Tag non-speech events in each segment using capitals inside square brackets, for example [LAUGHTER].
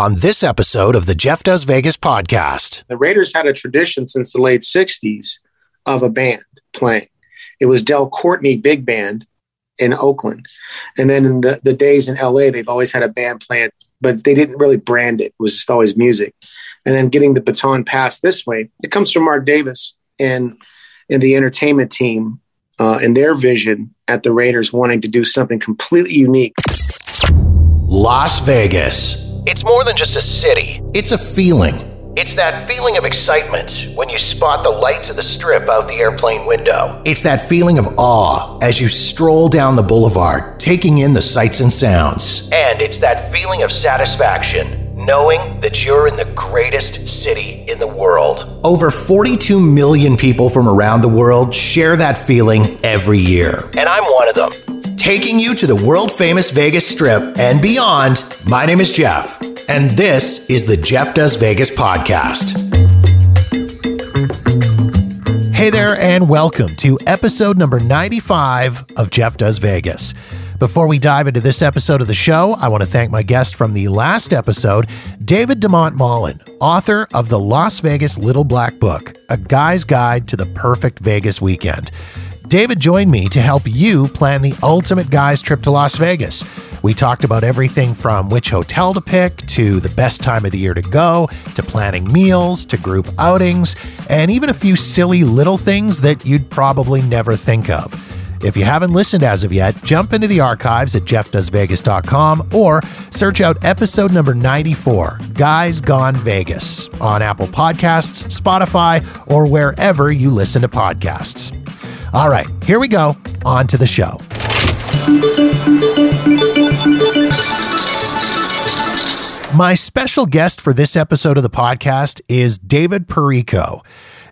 on this episode of the Jeff Does Vegas podcast. The Raiders had a tradition since the late 60s of a band playing. It was Del Courtney Big Band in Oakland. And then in the, the days in LA, they've always had a band playing, but they didn't really brand it. It was just always music. And then getting the baton passed this way, it comes from Mark Davis and, and the entertainment team uh, and their vision at the Raiders wanting to do something completely unique. Las Vegas. It's more than just a city. It's a feeling. It's that feeling of excitement when you spot the lights of the strip out the airplane window. It's that feeling of awe as you stroll down the boulevard, taking in the sights and sounds. And it's that feeling of satisfaction knowing that you're in the greatest city in the world. Over 42 million people from around the world share that feeling every year. And I'm one of them. Taking you to the world famous Vegas Strip and beyond, my name is Jeff, and this is the Jeff Does Vegas podcast. Hey there, and welcome to episode number 95 of Jeff Does Vegas. Before we dive into this episode of the show, I want to thank my guest from the last episode, David Demont Mullen, author of the Las Vegas Little Black Book, a guy's guide to the perfect Vegas weekend. David joined me to help you plan the ultimate guy's trip to Las Vegas. We talked about everything from which hotel to pick, to the best time of the year to go, to planning meals, to group outings, and even a few silly little things that you'd probably never think of. If you haven't listened as of yet, jump into the archives at jeffdoesvegas.com or search out episode number 94, Guys Gone Vegas, on Apple Podcasts, Spotify, or wherever you listen to podcasts. All right, here we go. On to the show. My special guest for this episode of the podcast is David Perrico.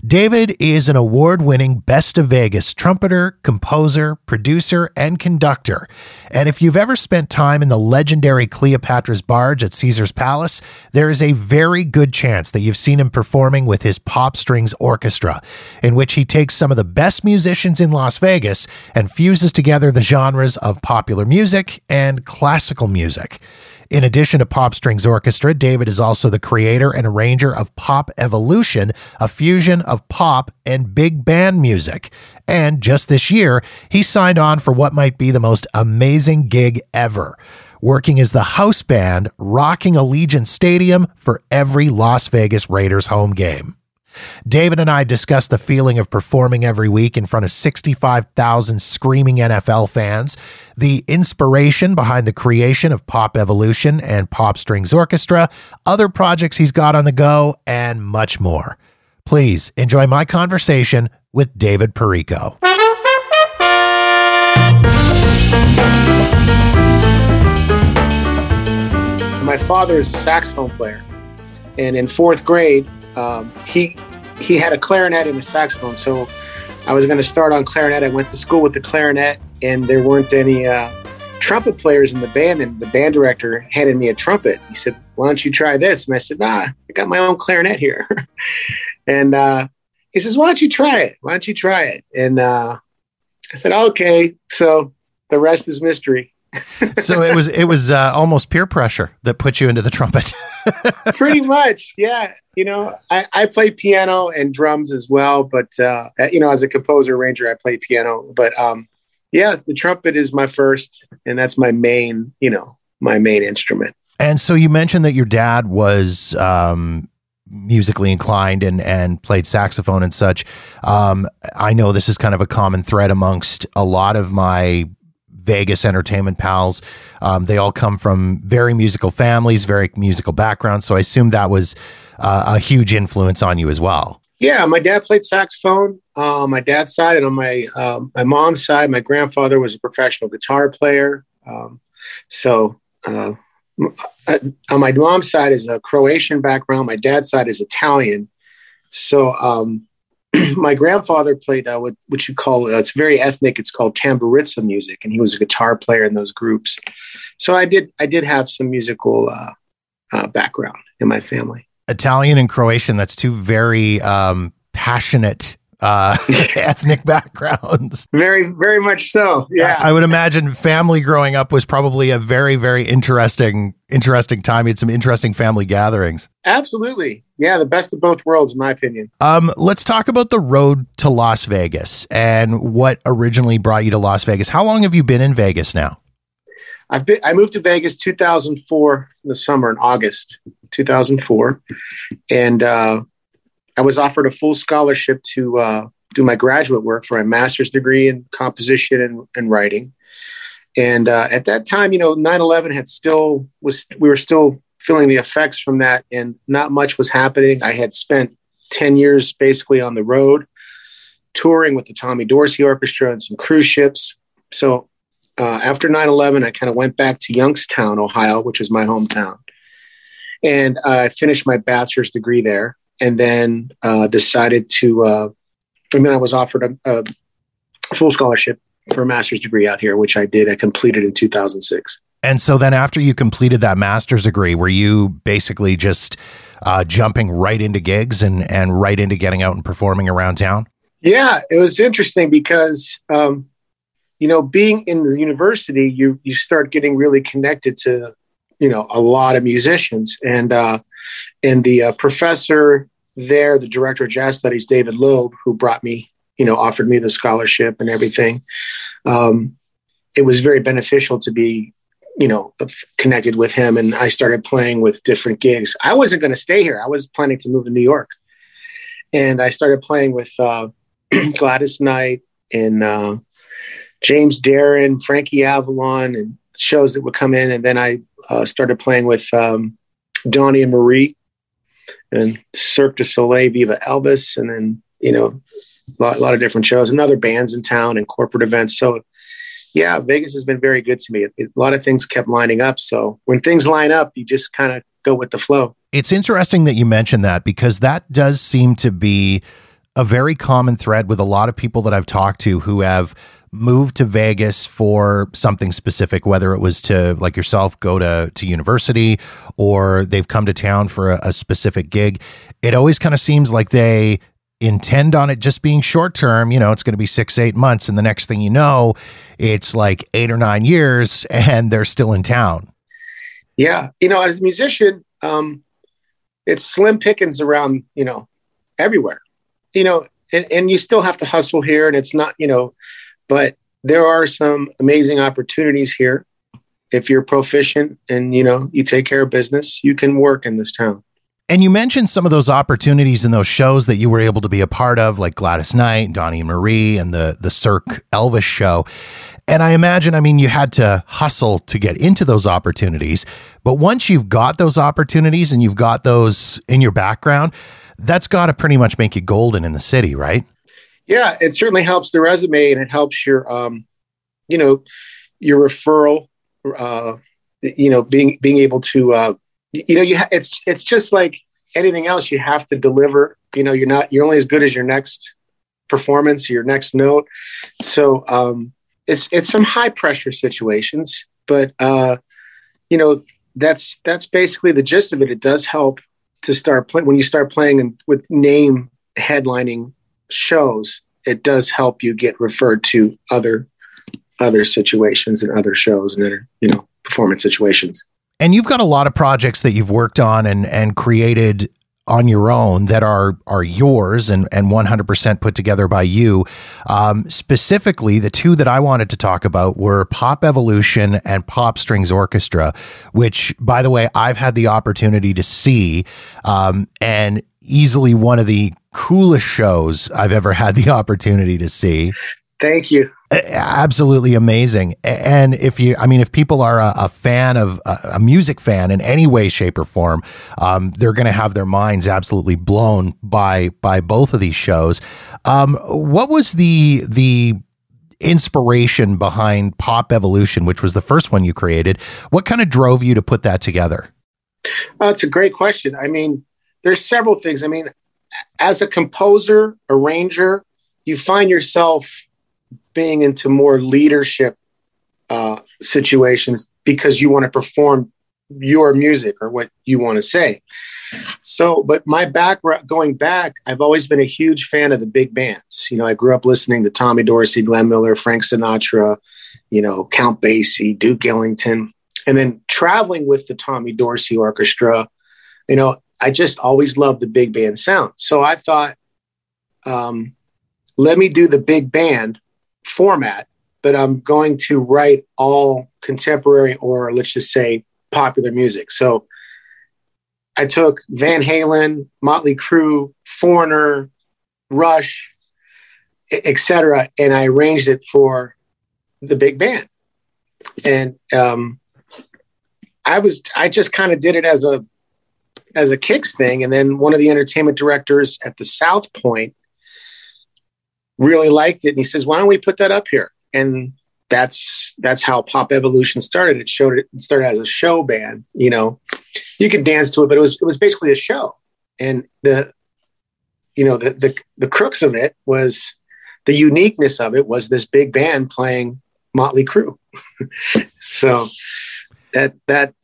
David is an award winning Best of Vegas trumpeter, composer, producer, and conductor. And if you've ever spent time in the legendary Cleopatra's Barge at Caesars Palace, there is a very good chance that you've seen him performing with his Pop Strings Orchestra, in which he takes some of the best musicians in Las Vegas and fuses together the genres of popular music and classical music. In addition to Pop Strings Orchestra, David is also the creator and arranger of Pop Evolution, a fusion of pop and big band music. And just this year, he signed on for what might be the most amazing gig ever working as the house band rocking Allegiant Stadium for every Las Vegas Raiders home game. David and I discussed the feeling of performing every week in front of 65,000 screaming NFL fans, the inspiration behind the creation of Pop Evolution and Pop Strings Orchestra, other projects he's got on the go, and much more. Please enjoy my conversation with David Perrico. My father is a saxophone player. And in fourth grade, um, he he had a clarinet and a saxophone. So I was going to start on clarinet. I went to school with the clarinet, and there weren't any uh, trumpet players in the band. And the band director handed me a trumpet. He said, "Why don't you try this?" And I said, "Nah, I got my own clarinet here." [LAUGHS] and uh, he says, "Why don't you try it? Why don't you try it?" And uh, I said, "Okay." So the rest is mystery. So it was it was uh, almost peer pressure that put you into the trumpet. [LAUGHS] Pretty much, yeah. You know, I, I play piano and drums as well, but uh, you know, as a composer arranger, I play piano. But um, yeah, the trumpet is my first, and that's my main, you know, my main instrument. And so you mentioned that your dad was um, musically inclined and and played saxophone and such. Um, I know this is kind of a common thread amongst a lot of my Vegas entertainment pals. Um, they all come from very musical families, very musical backgrounds. So I assume that was uh, a huge influence on you as well. Yeah, my dad played saxophone uh, on my dad's side, and on my um, my mom's side, my grandfather was a professional guitar player. Um, so uh, uh on my mom's side is a Croatian background. My dad's side is Italian. So um, [CLEARS THROAT] my grandfather played uh, what, what you call uh, it's very ethnic. It's called tamburitza music, and he was a guitar player in those groups. So I did I did have some musical uh, uh background in my family. Italian and Croatian. That's two very um, passionate uh, [LAUGHS] ethnic backgrounds. Very, very much so. Yeah, I, I, would imagine family growing up was probably a very, very interesting, interesting time. You had some interesting family gatherings. Absolutely, yeah, the best of both worlds, in my opinion. Um, let's talk about the road to Las Vegas and what originally brought you to Las Vegas. How long have you been in Vegas now? I've been. I moved to Vegas 2004 in the summer in August 2004, and. Uh, I was offered a full scholarship to uh, do my graduate work for a master's degree in composition and, and writing. And uh, at that time, you know, 9/11 had still was we were still feeling the effects from that, and not much was happening. I had spent 10 years basically on the road, touring with the Tommy Dorsey Orchestra and some cruise ships. So uh, after 9/11, I kind of went back to Youngstown, Ohio, which is my hometown, and I finished my bachelor's degree there and then uh, decided to. Uh, and then I was offered a, a full scholarship for a master's degree out here, which I did. I completed in 2006. And so then, after you completed that master's degree, were you basically just uh, jumping right into gigs and and right into getting out and performing around town? Yeah, it was interesting because um, you know, being in the university, you you start getting really connected to you know a lot of musicians, and uh, and the uh, professor there, the director of jazz studies, David Loeb, who brought me, you know, offered me the scholarship and everything. Um, it was very beneficial to be, you know, connected with him. And I started playing with different gigs. I wasn't going to stay here. I was planning to move to New York. And I started playing with uh, [CLEARS THROAT] Gladys Knight and uh, James Darren, Frankie Avalon, and shows that would come in. And then I uh, started playing with um, Donnie and Marie and Cirque du Soleil, Viva Elvis, and then you know a lot, a lot, of different shows and other bands in town and corporate events. So yeah, Vegas has been very good to me. a lot of things kept lining up. So when things line up, you just kind of go with the flow. It's interesting that you mentioned that because that does seem to be a very common thread with a lot of people that I've talked to who have moved to Vegas for something specific, whether it was to like yourself go to to university or they've come to town for a, a specific gig. It always kind of seems like they intend on it just being short term. You know, it's going to be six, eight months, and the next thing you know, it's like eight or nine years, [LAUGHS] and they're still in town. Yeah, you know, as a musician, um, it's slim pickings around. You know, everywhere. You know, and, and you still have to hustle here, and it's not. You know but there are some amazing opportunities here. If you're proficient and you know you take care of business, you can work in this town. And you mentioned some of those opportunities in those shows that you were able to be a part of, like Gladys Knight, Donnie and Marie, and the the Cirque Elvis show. And I imagine, I mean, you had to hustle to get into those opportunities. But once you've got those opportunities and you've got those in your background, that's got to pretty much make you golden in the city, right? Yeah, it certainly helps the resume and it helps your, um, you know, your referral. Uh, you know, being being able to, uh, you know, you ha- it's it's just like anything else. You have to deliver. You know, you're not you're only as good as your next performance, your next note. So um, it's it's some high pressure situations, but uh, you know that's that's basically the gist of it. It does help to start playing when you start playing and with name headlining shows, it does help you get referred to other other situations and other shows and other you know performance situations. And you've got a lot of projects that you've worked on and and created on your own that are are yours and and 100% put together by you. Um, specifically, the two that I wanted to talk about were Pop Evolution and Pop Strings Orchestra, which, by the way, I've had the opportunity to see, um, and easily one of the coolest shows I've ever had the [LAUGHS] opportunity to see. Thank you. Absolutely amazing. And if you, I mean, if people are a, a fan of a, a, music fan in any way, shape, or form, um, they're going to have their minds absolutely blown by by both of these shows. Um, what was the the inspiration behind Pop Evolution, which was the first one you created? What kind of drove you to put that together? That's a great question. I mean, there's several things. I mean, as a composer, arranger, you find yourself being into more leadership uh, situations because you want to perform your music or what you want to say. So, but my background going back, I've always been a huge fan of the big bands. You know, I grew up listening to Tommy Dorsey, Glenn Miller, Frank Sinatra, you know, Count Basie, Duke Ellington, and then traveling with the Tommy Dorsey Orchestra. You know, I just always loved the big band sound. So I thought, um, let me do the big band format, but I'm going to write all contemporary or let's just say popular music. So I took Van Halen, Motley Crue, Foreigner, Rush, etc., and I arranged it for the big band. And um, I was I just kind of did it as a as a kicks thing, and then one of the entertainment directors at the South Point really liked it, and he says, "Why don't we put that up here?" And that's that's how Pop Evolution started. It showed it, started as a show band, you know, you could dance to it, but it was it was basically a show. And the you know the the the crux of it was the uniqueness of it was this big band playing Motley Crue. [LAUGHS] so that that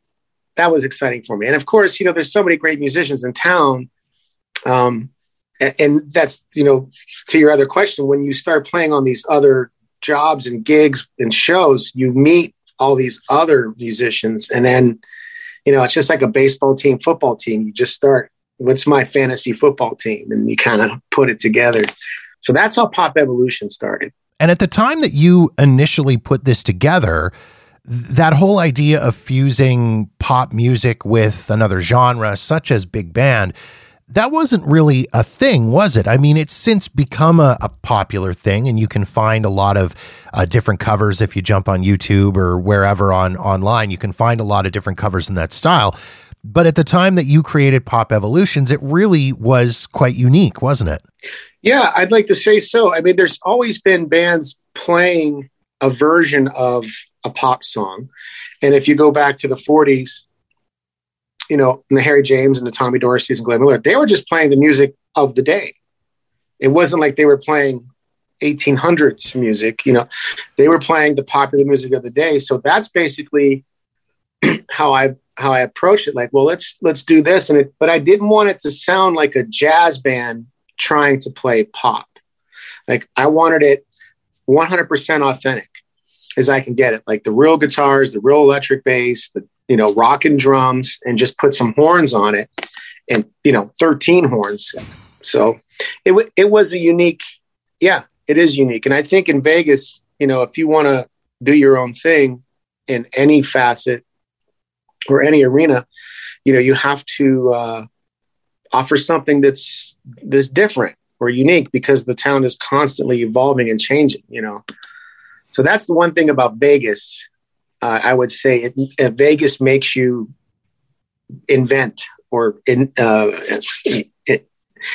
that was exciting for me. And of course, you know, there's so many great musicians in town. Um, and, and that's you know to your other question when you start playing on these other jobs and gigs and shows you meet all these other musicians and then you know, it's just like a baseball team, football team. You just start, what's my fantasy football team? And you kind of put it together. So that's how Pop Evolution started. And at the time that you initially put this together, that whole idea of fusing pop music with another genre, such as big band, that wasn't really a thing, was it? I mean, it's since become a, a popular thing, and you can find a lot of uh, different covers if you jump on YouTube or wherever on online. You can find a lot of different covers in that style. But at the time that you created Pop Evolutions, it really was quite unique, wasn't it? Yeah, I'd like to say so. I mean, there's always been bands playing a version of a pop song. And if you go back to the 40s, you know, the Harry James and the Tommy Dorseys and Glenn Miller, they were just playing the music of the day. It wasn't like they were playing 1800s music, you know, they were playing the popular music of the day. So that's basically [CLEARS THROAT] how I how I approach it. Like, well, let's let's do this, and it, but I didn't want it to sound like a jazz band trying to play pop. Like I wanted it 100% authentic as I can get it, like the real guitars, the real electric bass, the you know, rocking drums and just put some horns on it and, you know, 13 horns. So it, w- it was a unique, yeah, it is unique. And I think in Vegas, you know, if you want to do your own thing in any facet or any arena, you know, you have to uh, offer something that's that's different or unique because the town is constantly evolving and changing. You know, so that's the one thing about Vegas uh, I would say it, uh, Vegas makes you invent or in, uh, it,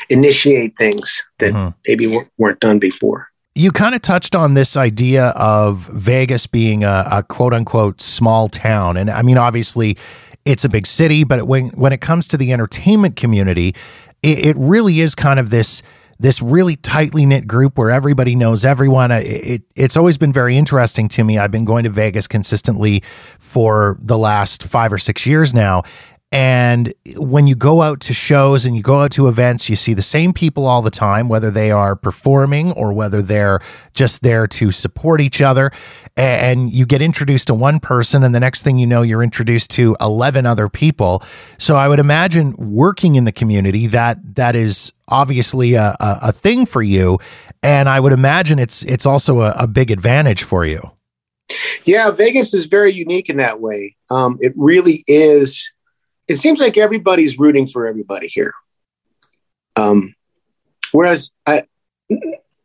initiate things that mm-hmm. maybe weren't done before. You kind of touched on this idea of Vegas being a, a, quote unquote small town. And I mean, obviously, it's a big city, but when, when it comes to the entertainment community, it, it really is kind of this this really tightly knit group where everybody knows everyone. It, it, it's always been very interesting to me. I've been going to Vegas consistently for the last five or six years now. And when you go out to shows and you go out to events, you see the same people all the time, whether they are performing or whether they're just there to support each other. And you get introduced to one person, and the next thing you know, you're introduced to 11 other people. So I would imagine working in the community that that is obviously a, a, a thing for you. And I would imagine it's it's also a, a big advantage for you. Yeah, Vegas is very unique in that way. Um, it really is it seems like everybody's rooting for everybody here. Um, whereas I,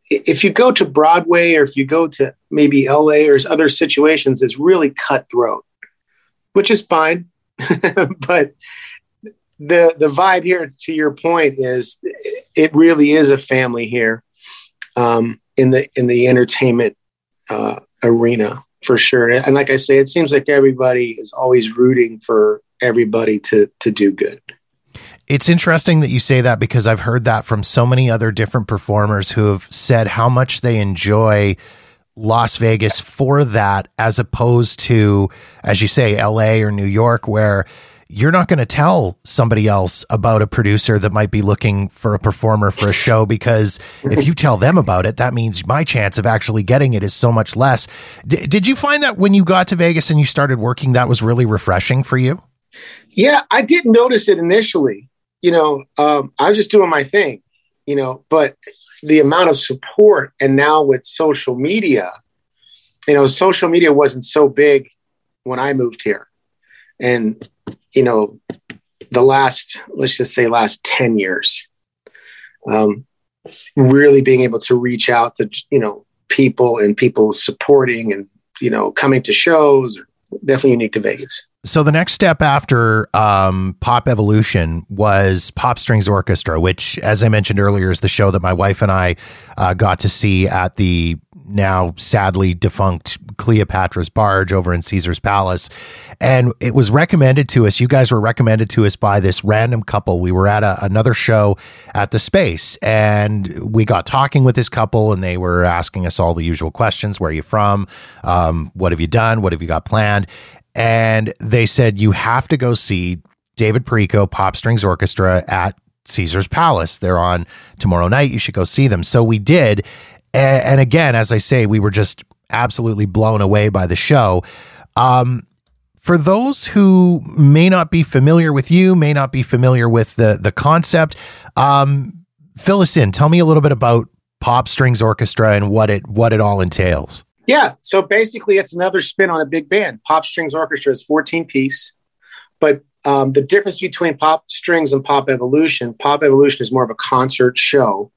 if you go to Broadway or if you go to maybe LA or other situations, it's really cutthroat, which is fine. [LAUGHS] but the the vibe here, to your point, is it really is a family here um, in the in the entertainment uh, arena for sure. And like I say, it seems like everybody is always rooting for everybody to to do good. It's interesting that you say that because I've heard that from so many other different performers who have said how much they enjoy Las Vegas for that as opposed to, as you say, LA or New York, where you're not going to tell somebody else about a producer that might be looking for a performer for a show because if you tell them about it, that means my chance of actually getting it is so much less. D- did you find that when you got to Vegas and you started working, that was really refreshing for you? Yeah, I didn't notice it initially. You know, um, I was just doing my thing, you know, but the amount of support and now with social media, you know, social media wasn't so big when I moved here. And, you know, the last, let's just say last 10 years, um, really being able to reach out to, you know, people and people supporting and, you know, coming to shows, definitely unique to Vegas. So the next step after um, Pop Evolution was Pop Strings Orchestra, which, as I mentioned earlier, is the show that my wife and I uh, got to see at the now sadly defunct Cleopatra's Barge over in Caesars Palace. And it was recommended to us. You guys were recommended to us by this random couple. We were at a, another show at the space and we got talking with this couple and they were asking us all the usual questions. Where are you from? Um, what have you done? What have you got planned? And they said, you have to go see David Perrico Pop Strings Orchestra at Caesars Palace. They're on tomorrow night. You should go see them. So we did. And, and again, as I say, we were just absolutely blown away by the show. Um, for those who may not be familiar with you, may not be familiar with the the concept, um, fill us in. Tell me a little bit about Pop Strings Orchestra and what it what it all entails. Yeah, so basically, it's another spin on a big band. Pop Strings Orchestra is 14 piece, but um, the difference between Pop Strings and Pop Evolution, Pop Evolution is more of a concert show,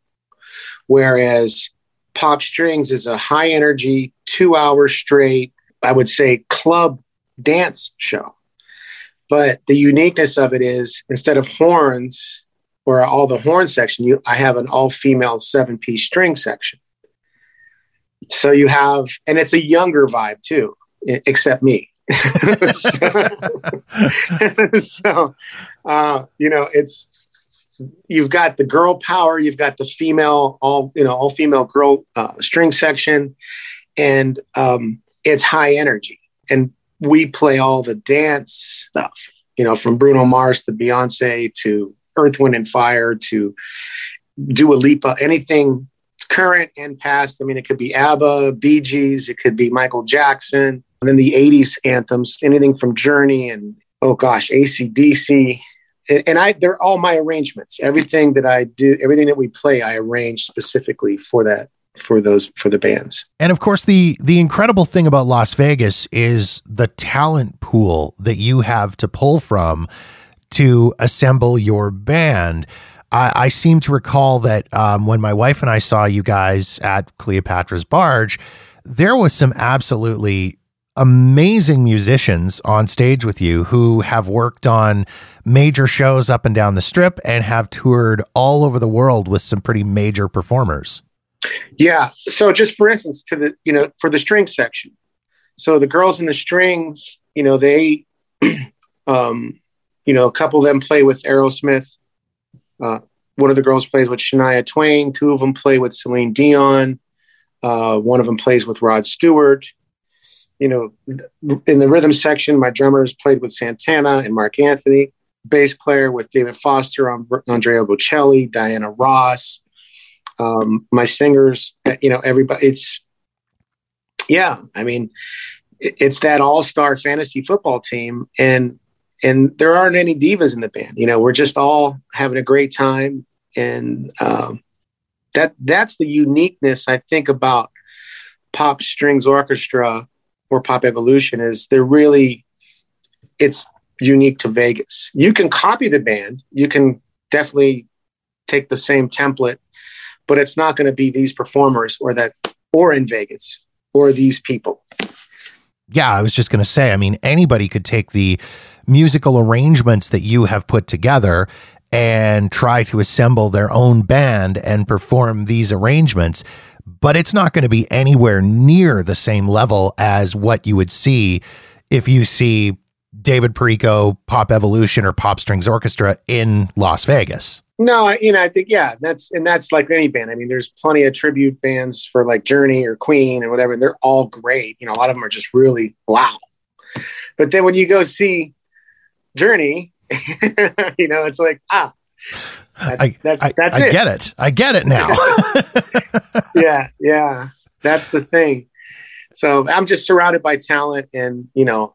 whereas Pop Strings is a high energy, two hours straight, I would say club dance show. But the uniqueness of it is instead of horns or all the horn section, you, I have an all female seven piece string section. So you have, and it's a younger vibe too, except me. so, [LAUGHS] [LAUGHS] so uh, you know, it's you've got the girl power, you've got the female, all you know, all female girl uh, string section, and um, it's high energy. And we play all the dance stuff, you know, from Bruno Mars to Beyonce to Earth, Wind, and Fire to Dua Lipa, anything current and past. I mean, it could be ABBA, Bee Gees, it could be Michael Jackson, and then the 80s anthems, anything from Journey and, oh gosh, ACDC, and I they're all my arrangements. Everything that I do, everything that we play, I arrange specifically for that for those for the bands. And of course the the incredible thing about Las Vegas is the talent pool that you have to pull from to assemble your band. I, I seem to recall that um, when my wife and I saw you guys at Cleopatra's Barge, there was some absolutely amazing musicians on stage with you who have worked on major shows up and down the strip and have toured all over the world with some pretty major performers. Yeah. So just for instance, to the you know for the string section, so the girls in the strings, you know they, [CLEARS THROAT] um, you know a couple of them play with Aerosmith. Uh, one of the girls plays with Shania Twain. Two of them play with Celine Dion. Uh, one of them plays with Rod Stewart you know, in the rhythm section, my drummers played with Santana and Marc Anthony, bass player with David Foster Andrea Bocelli, Diana Ross. Um, my singers, you know, everybody. It's yeah. I mean, it's that all-star fantasy football team, and and there aren't any divas in the band. You know, we're just all having a great time, and um, that that's the uniqueness I think about Pop Strings Orchestra or Pop Evolution is they're really it's unique to Vegas. You can copy the band, you can definitely take the same template, but it's not going to be these performers or that or in Vegas or these people. Yeah, I was just going to say, I mean, anybody could take the musical arrangements that you have put together and try to assemble their own band and perform these arrangements but it's not going to be anywhere near the same level as what you would see if you see David Perrico Pop Evolution or Pop Strings Orchestra in Las Vegas. No, you know, I think yeah, that's and that's like any band. I mean, there's plenty of tribute bands for like Journey or Queen or whatever. They're all great. You know, a lot of them are just really wow. But then when you go see Journey, [LAUGHS] you know, it's like ah, that's, I, that's, I, that's I it. get it. I get it now. [LAUGHS] yeah, yeah, that's the thing. So I'm just surrounded by talent, and you know,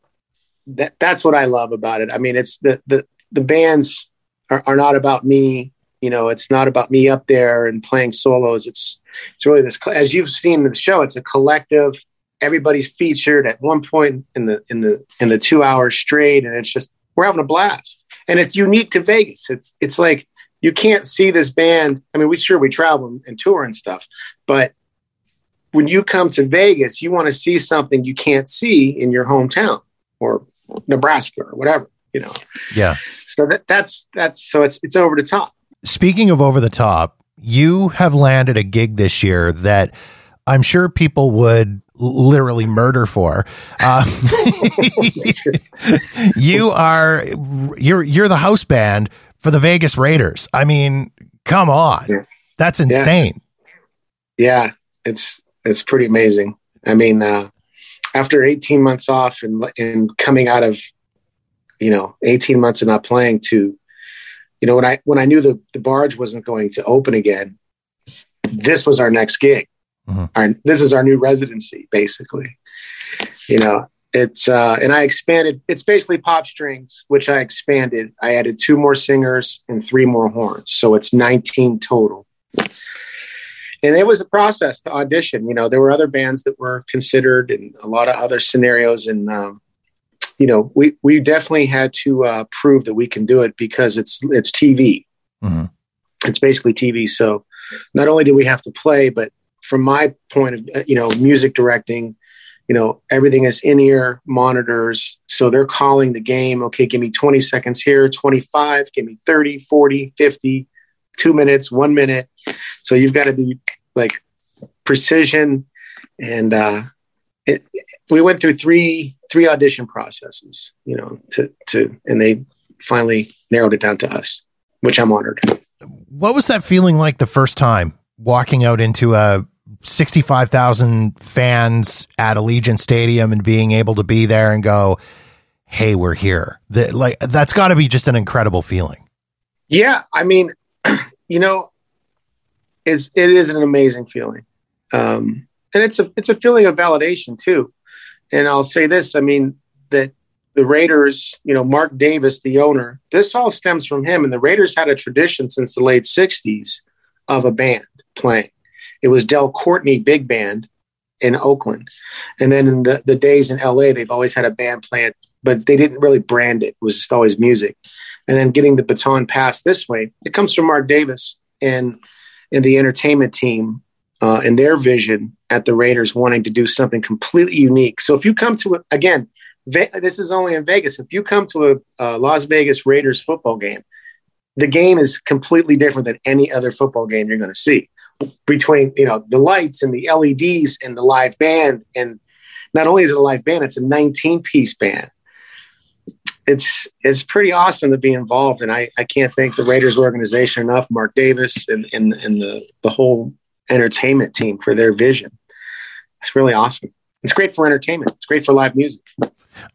that that's what I love about it. I mean, it's the the the bands are, are not about me. You know, it's not about me up there and playing solos. It's it's really this as you've seen in the show. It's a collective. Everybody's featured at one point in the in the in the two hours straight, and it's just we're having a blast. And it's unique to Vegas. It's it's like you can't see this band. I mean, we sure we travel and tour and stuff, but when you come to Vegas, you want to see something you can't see in your hometown or Nebraska or whatever, you know. Yeah. So that, that's that's so it's it's over the top. Speaking of over the top, you have landed a gig this year that I'm sure people would literally murder for. Uh, [LAUGHS] [LAUGHS] you are you're you're the house band for the Vegas Raiders. I mean, come on, yeah. that's insane. Yeah. yeah. it's it's pretty amazing. I mean, uh, after 18 months off and and coming out of you know 18 months of not playing to you know when i when i knew the the barge wasn't going to open again this was our next gig mm-hmm. our, this is our new residency basically you know it's uh and i expanded it's basically pop strings which i expanded i added two more singers and three more horns so it's 19 total and it was a process to audition you know there were other bands that were considered and a lot of other scenarios and um, you know, we we definitely had to uh, prove that we can do it because it's it's TV. Mm-hmm. It's basically TV. So not only do we have to play, but from my point of uh, you know music directing, you know everything is in ear monitors. So they're calling the game. Okay, give me 20 seconds here, 25, give me 30, 40, 50, two minutes, one minute. So you've got to be like precision and uh, it, we went through three three audition processes, you know, to to and they finally narrowed it down to us, which I'm honored. What was that feeling like the first time walking out into a 65,000 fans at Allegiant Stadium and being able to be there and go, "Hey, we're here." That like that's got to be just an incredible feeling. Yeah, I mean, [CLEARS THROAT] you know, it's it is an amazing feeling. Um, and it's a it's a feeling of validation too and I'll say this: I mean that the Raiders, you know, Mark Davis, the owner, this all stems from him. And the Raiders had a tradition since the late '60s of a band playing. It was Del Courtney Big Band in Oakland, and then in the the days in LA, they've always had a band playing, but they didn't really brand it. It was just always music. And then getting the baton passed this way, it comes from Mark Davis and and the entertainment team uh, and their vision at the Raiders wanting to do something completely unique. So if you come to it again, Ve- this is only in Vegas. If you come to a, a Las Vegas Raiders football game, the game is completely different than any other football game you're going to see. Between you know the lights and the LEDs and the live band, and not only is it a live band, it's a 19 piece band. It's it's pretty awesome to be involved, and I, I can't thank the Raiders organization enough, Mark Davis and and, and the the whole entertainment team for their vision. It's really awesome. It's great for entertainment. It's great for live music.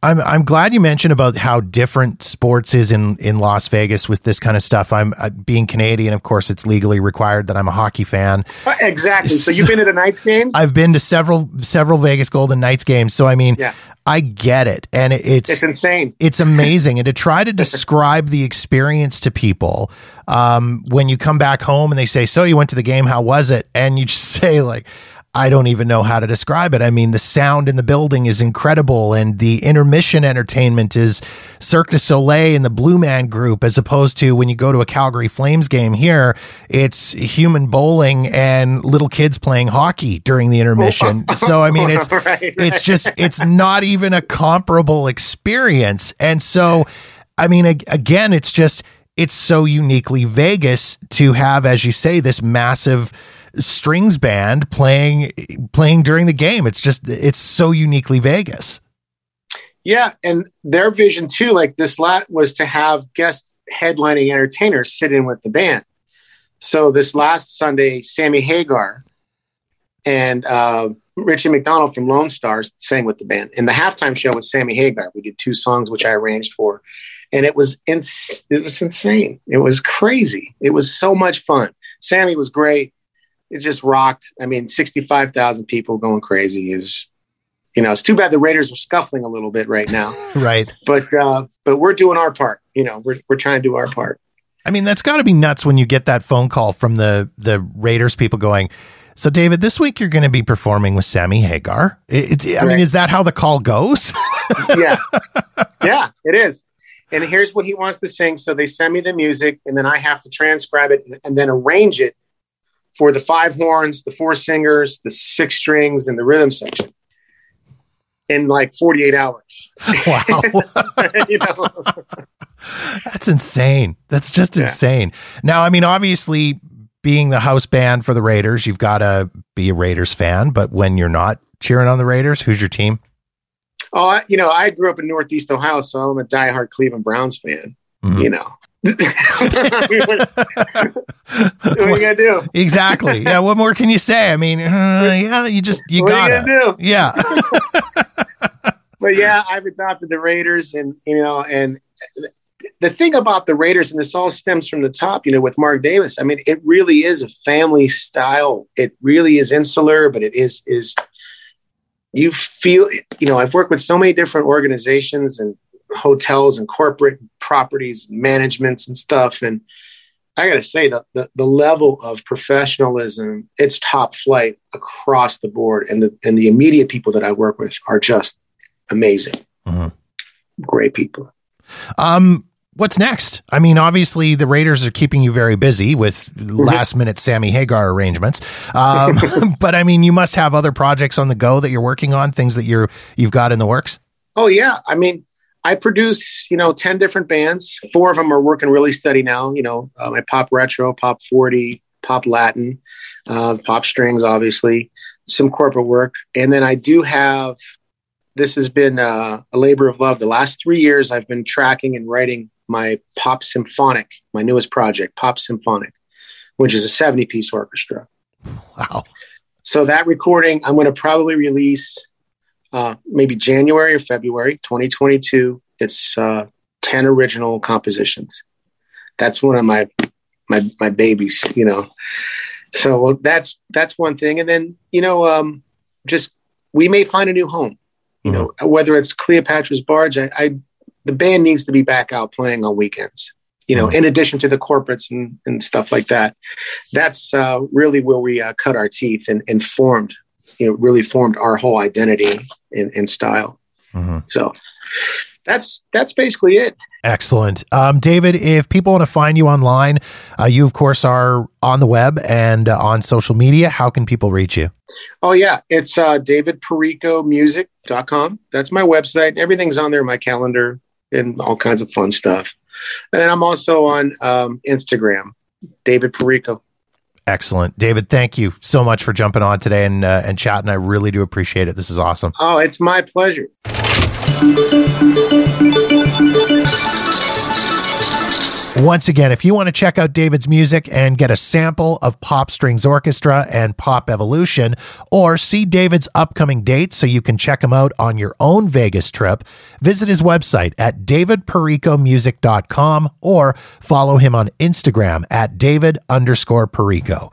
I'm I'm glad you mentioned about how different sports is in in Las Vegas with this kind of stuff. I'm uh, being Canadian, of course, it's legally required that I'm a hockey fan. Uh, exactly. So you've been to the Knights games? I've been to several several Vegas Golden Knights games. So I mean, yeah. I get it, and it's it's insane. It's [LAUGHS] amazing, and to try to describe the experience to people um, when you come back home and they say, "So you went to the game? How was it?" and you just [LAUGHS] say like. I don't even know how to describe it. I mean, the sound in the building is incredible, and the intermission entertainment is Cirque du Soleil and the Blue Man Group, as opposed to when you go to a Calgary Flames game here, it's human bowling and little kids playing hockey during the intermission. [LAUGHS] so, I mean, it's right, right. it's just it's not even a comparable experience, and so, I mean, again, it's just it's so uniquely Vegas to have, as you say, this massive strings band playing playing during the game. It's just it's so uniquely Vegas. Yeah, and their vision too, like this lot, was to have guest headlining entertainers sit in with the band. So this last Sunday, Sammy Hagar and uh, Richie McDonald from Lone Stars sang with the band. And the halftime show was Sammy Hagar. We did two songs, which I arranged for, and it was ins- it was insane. It was crazy. It was so much fun. Sammy was great. It just rocked. I mean, sixty five thousand people going crazy is. You know, it's too bad the Raiders are scuffling a little bit right now. [LAUGHS] right. But uh, but we're doing our part. You know, we're we're trying to do our part. I mean, that's got to be nuts when you get that phone call from the the Raiders people going, so, David, this week you're going to be performing with Sammy Hagar. It, it, I mean, is that how the call goes? [LAUGHS] yeah, yeah, it is. And here's what he wants to sing. So they send me the music, and then I have to transcribe it and then arrange it for the five horns, the four singers, the six strings, and the rhythm section in like 48 hours. [LAUGHS] Wow. [LAUGHS] you know? That's insane. That's just yeah. insane. Now, I mean, obviously, being the house band for the Raiders, you've got to be a Raiders fan. But when you're not cheering on the Raiders, who's your team? Oh, I, you know, I grew up in Northeast Ohio, so I'm a diehard Cleveland Browns fan. Mm-hmm. You know. What are you gonna do? exactly. Yeah. What more can you say? I mean, uh, yeah, you just you what gotta. do? Yeah. [LAUGHS] but yeah, I've adopted the Raiders, and you know, and the thing about the Raiders, and this all stems from the top, you know, with Mark Davis. I mean, it really is a family style. It really is insular, but it is is you feel. You know, I've worked with so many different organizations and hotels and corporate properties, managements and stuff, and I got to say that the, the level of professionalism, it's top flight across the board, and the and the immediate people that I work with are just amazing, uh-huh. great people. Um, what's next? I mean, obviously the Raiders are keeping you very busy with mm-hmm. last minute Sammy Hagar arrangements. Um, [LAUGHS] but I mean, you must have other projects on the go that you're working on, things that you're you've got in the works. Oh yeah, I mean, I produce you know ten different bands. Four of them are working really steady now. You know, uh, my pop retro, pop forty, pop Latin, uh, pop strings, obviously, some corporate work, and then I do have this has been uh, a labor of love. The last three years, I've been tracking and writing my Pop Symphonic, my newest project, Pop Symphonic, which is a 70 piece orchestra. Wow. So that recording, I'm going to probably release uh, maybe January or February 2022. It's uh, 10 original compositions. That's one of my my my babies, you know. So that's that's one thing, and then you know, um, just we may find a new home. You know, mm-hmm. whether it's Cleopatra's Barge, I, I, the band needs to be back out playing on weekends. You know, mm-hmm. in addition to the corporates and, and stuff like that. That's uh, really where we uh, cut our teeth and, and formed, you know, really formed our whole identity and, style. Mm-hmm. So that's that's basically it. Excellent, um, David. If people want to find you online, uh, you of course are on the web and uh, on social media. How can people reach you? Oh yeah, it's uh, davidperricomusic.com. That's my website. Everything's on there. My calendar and all kinds of fun stuff. And then I'm also on um, Instagram, David Perrico. Excellent, David. Thank you so much for jumping on today and uh, and chatting. I really do appreciate it. This is awesome. Oh, it's my pleasure. Once again, if you want to check out David's music and get a sample of Pop Strings Orchestra and Pop Evolution, or see David's upcoming dates so you can check him out on your own Vegas trip, visit his website at davidperricomusic.com or follow him on Instagram at david underscore perrico.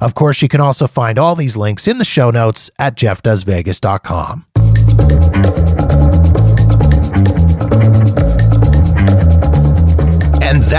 Of course, you can also find all these links in the show notes at jeffdoesvegas.com.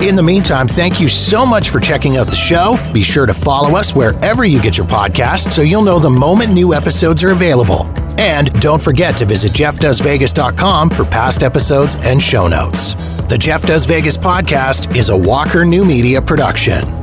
In the meantime, thank you so much for checking out the show. Be sure to follow us wherever you get your podcast so you'll know the moment new episodes are available. And don't forget to visit jeffdoesvegas.com for past episodes and show notes. The Jeff Does Vegas podcast is a Walker New Media production.